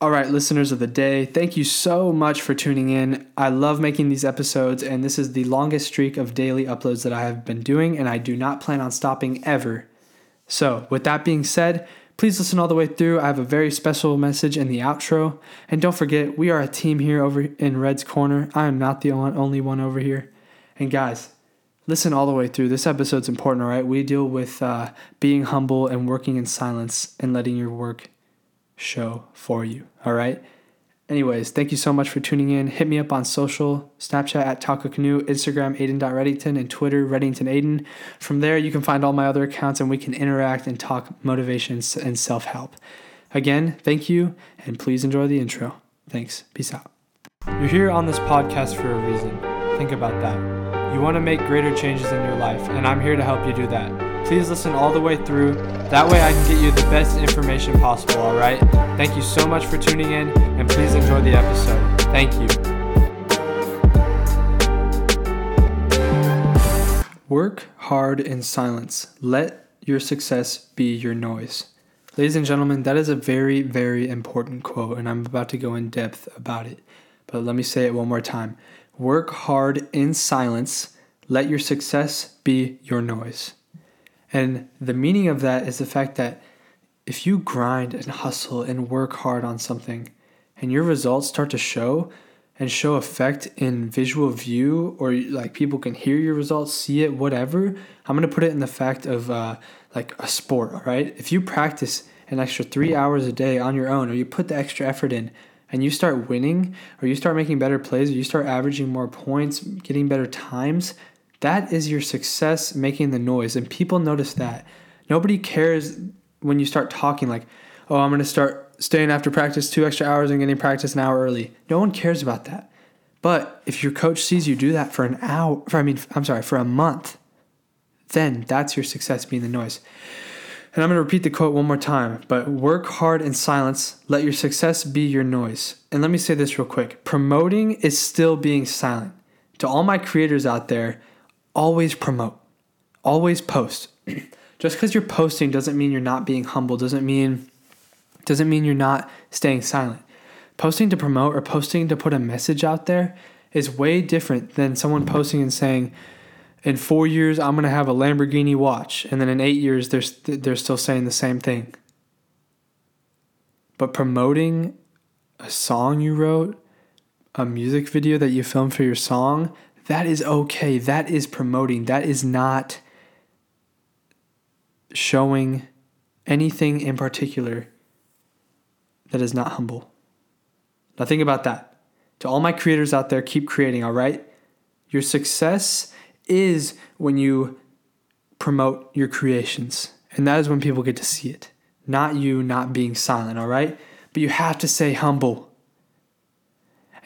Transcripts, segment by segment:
All right, listeners of the day, thank you so much for tuning in. I love making these episodes, and this is the longest streak of daily uploads that I have been doing, and I do not plan on stopping ever. So, with that being said, please listen all the way through. I have a very special message in the outro. And don't forget, we are a team here over in Redd's Corner. I am not the only one over here. And guys, listen all the way through. This episode's important, all right? We deal with uh, being humble and working in silence and letting your work show for you. All right. Anyways, thank you so much for tuning in. Hit me up on social, Snapchat at Taco Canoe, Instagram Ayden.Reddington, and Twitter Reddington Ayden. From there, you can find all my other accounts and we can interact and talk motivations and self help. Again, thank you, and please enjoy the intro. Thanks. Peace out. You're here on this podcast for a reason. Think about that. You want to make greater changes in your life, and I'm here to help you do that. Please listen all the way through. That way I can get you the best information possible, all right? Thank you so much for tuning in, and please enjoy the episode. Thank you. Work hard in silence. Let your success be your noise. Ladies and gentlemen, that is a very, very important quote, and I'm about to go in depth about it. But let me say it one more time. Work hard in silence. Let your success be your noise. And the meaning of that is the fact that if you grind and hustle and work hard on something and your results start to show and show effect in visual view or like people can hear your results, see it, whatever, I'm to put it in the fact of uh, like a sport, all right? If you practice an extra three hours a day on your own or you put the extra effort in and you start winning or you start making better plays or you start averaging more points, getting better times, that is your success making the noise, and people notice that. Nobody cares when you start talking like, oh, I'm going to start staying after practice two extra hours and getting practice an hour early. No one cares about that. But if your coach sees you do that for an hour, for, I mean, I'm sorry, for a month, then that's your success being the noise. And I'm going to repeat the quote one more time, but work hard in silence. Let your success be your noise. And let me say this real quick promoting is still being silent. To all my creators out there, always promote, always post. Just because you're posting doesn't mean you're not being humble, doesn't mean doesn't mean you're not staying silent. Posting to promote or posting to put a message out there is way different than someone posting and saying, in four years I'm gonna have a Lamborghini watch, and then in eight years they're they're still saying the same thing. But promoting a song you wrote, a music video that you filmed for your song, that is okay. That is promoting. That is not showing anything in particular that is not humble. Now, think about that. To all my creators out there, keep creating, all right? Your success is when you promote your creations. And that is when people get to see it, not you not being silent, all right? But you have to say humble.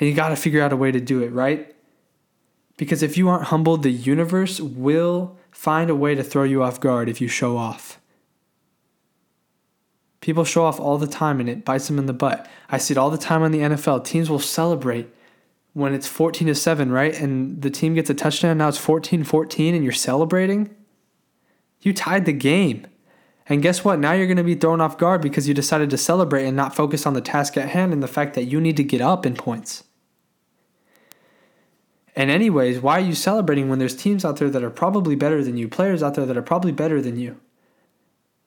And you got to figure out a way to do it, right? Because if you aren't humbled, the universe will find a way to throw you off guard if you show off. People show off all the time and it bites them in the butt. I see it all the time on the NFL. Teams will celebrate when it's 14 to 7, right? And the team gets a touchdown, now it's 14 14, and you're celebrating. You tied the game. And guess what? Now you're going to be thrown off guard because you decided to celebrate and not focus on the task at hand and the fact that you need to get up in points. And, anyways, why are you celebrating when there's teams out there that are probably better than you, players out there that are probably better than you?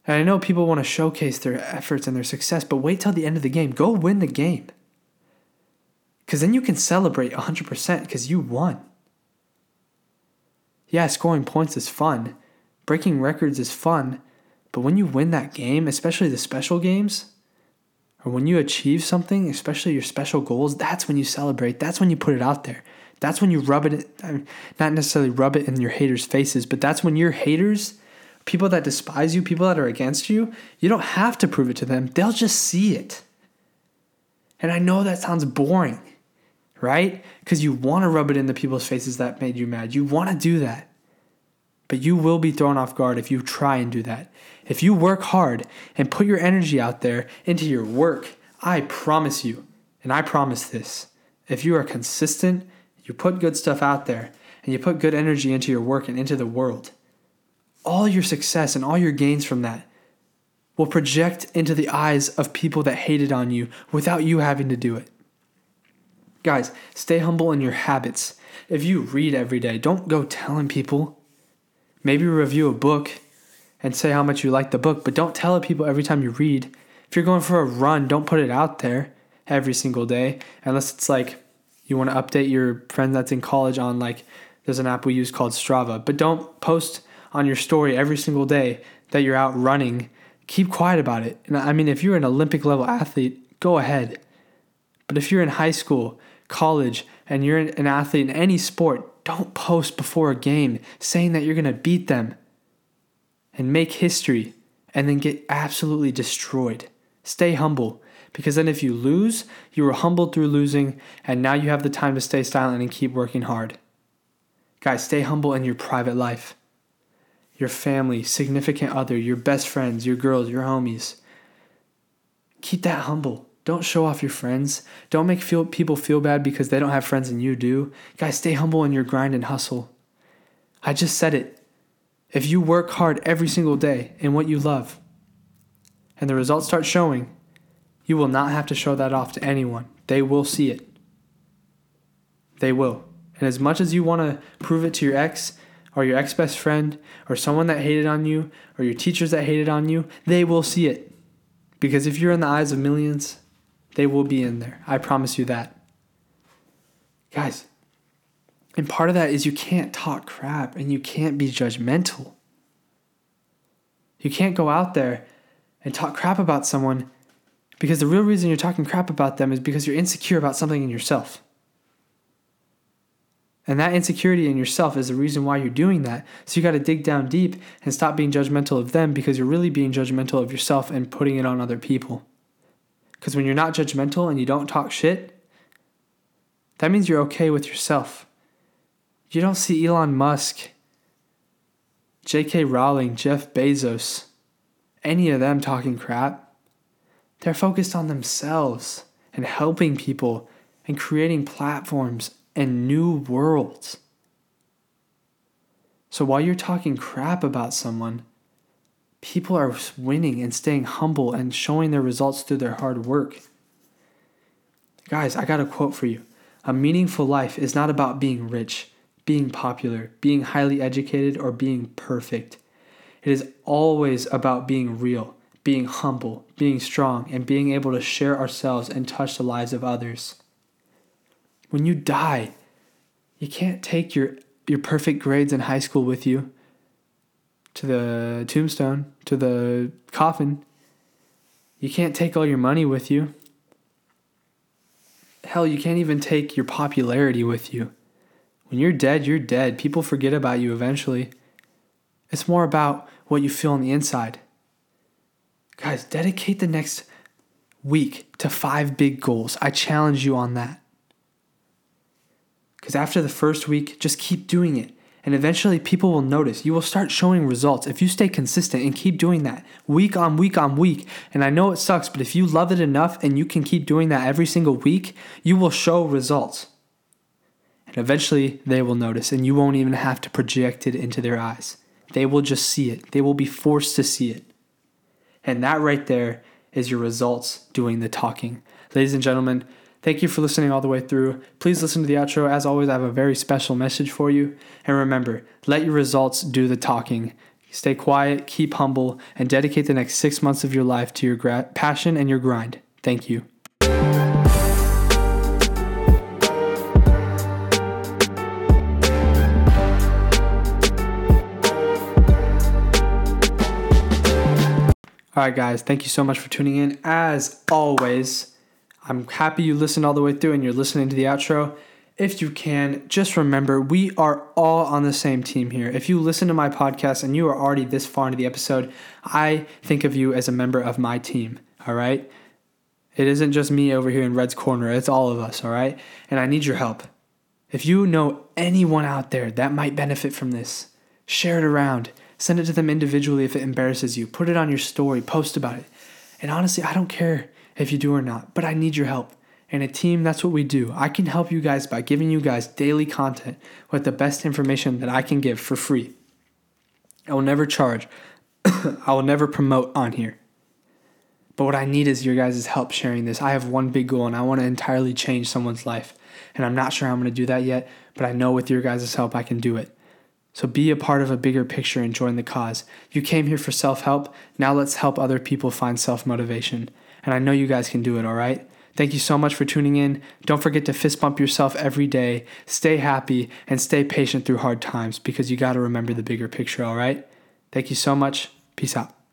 And I know people want to showcase their efforts and their success, but wait till the end of the game. Go win the game. Because then you can celebrate 100% because you won. Yeah, scoring points is fun, breaking records is fun, but when you win that game, especially the special games, or when you achieve something, especially your special goals, that's when you celebrate. That's when you put it out there. That's when you rub it, not necessarily rub it in your haters' faces, but that's when your haters, people that despise you, people that are against you, you don't have to prove it to them. They'll just see it. And I know that sounds boring, right? Because you want to rub it in the people's faces that made you mad. You want to do that. But you will be thrown off guard if you try and do that. If you work hard and put your energy out there into your work, I promise you, and I promise this, if you are consistent you put good stuff out there and you put good energy into your work and into the world, all your success and all your gains from that will project into the eyes of people that hated on you without you having to do it. Guys, stay humble in your habits. If you read every day, don't go telling people. Maybe review a book and say how much you like the book, but don't tell people every time you read. If you're going for a run, don't put it out there every single day unless it's like you want to update your friend that's in college on like there's an app we use called Strava, but don't post on your story every single day that you're out running. Keep quiet about it. And I mean, if you're an Olympic level athlete, go ahead. But if you're in high school, college, and you're an athlete in any sport, don't post before a game saying that you're going to beat them and make history and then get absolutely destroyed. Stay humble because then if you lose, you were humbled through losing and now you have the time to stay silent and keep working hard. Guys, stay humble in your private life. Your family, significant other, your best friends, your girls, your homies. Keep that humble. Don't show off your friends. Don't make feel, people feel bad because they don't have friends and you do. Guys, stay humble in your grind and hustle. I just said it. If you work hard every single day in what you love and the results start showing, you will not have to show that off to anyone. They will see it. They will. And as much as you want to prove it to your ex or your ex best friend or someone that hated on you or your teachers that hated on you, they will see it. Because if you're in the eyes of millions, they will be in there. I promise you that. Guys, and part of that is you can't talk crap and you can't be judgmental. You can't go out there and talk crap about someone because the real reason you're talking crap about them is because you're insecure about something in yourself. And that insecurity in yourself is the reason why you're doing that. So you got to dig down deep and stop being judgmental of them because you're really being judgmental of yourself and putting it on other people. Because when you're not judgmental and you don't talk shit, that means you're okay with yourself. You don't see Elon Musk, J.K. Rowling, Jeff Bezos, any of them talking crap. They're focused on themselves and helping people and creating platforms and new worlds. So while you're talking crap about someone, people are winning and staying humble and showing their results through their hard work. Guys, I got a quote for you. A meaningful life is not about being rich, being popular, being highly educated, or being perfect. It is always about being real, being humble, being strong, and being able to share ourselves and touch the lives of others. When you die, you can't take your, your perfect grades in high school with you to the tombstone, to the coffin. You can't take all your money with you. Hell, you can't even take your popularity with you. When you're dead, you're dead. People forget about you eventually. It's more about what you feel on the inside. Guys, dedicate the next week to five big goals. I challenge you on that. Because after the first week, just keep doing it. And eventually, people will notice. You will start showing results if you stay consistent and keep doing that week on week on week. And I know it sucks, but if you love it enough and you can keep doing that every single week, you will show results. And eventually, they will notice, and you won't even have to project it into their eyes. They will just see it, they will be forced to see it. And that right there is your results doing the talking. Ladies and gentlemen, Thank you for listening all the way through. Please listen to the outro. As always, I have a very special message for you. And remember, let your results do the talking. Stay quiet, keep humble, and dedicate the next six months of your life to your gra- passion and your grind. Thank you. All right, guys, thank you so much for tuning in. As always, I'm happy you listened all the way through and you're listening to the outro. If you can, just remember we are all on the same team here. If you listen to my podcast and you are already this far into the episode, I think of you as a member of my team, all right? It isn't just me over here in Redd's Corner, it's all of us, all right? And I need your help. If you know anyone out there that might benefit from this, share it around. Send it to them individually if it embarrasses you. Put it on your story, post about it. And honestly, I don't care if you do or not, but I need your help. And a team, that's what we do. I can help you guys by giving you guys daily content with the best information that I can give for free. I will never charge, I will never promote on here. But what I need is your guys' help sharing this. I have one big goal and I want to entirely change someone's life. And I'm not sure how I'm going to do that yet, but I know with your guys' help I can do it. So be a part of a bigger picture and join the cause. You came here for self help. Now let's help other people find self motivation. And I know you guys can do it, all right? Thank you so much for tuning in. Don't forget to fist bump yourself every day. Stay happy and stay patient through hard times because you got to remember the bigger picture, all right? Thank you so much. Peace out.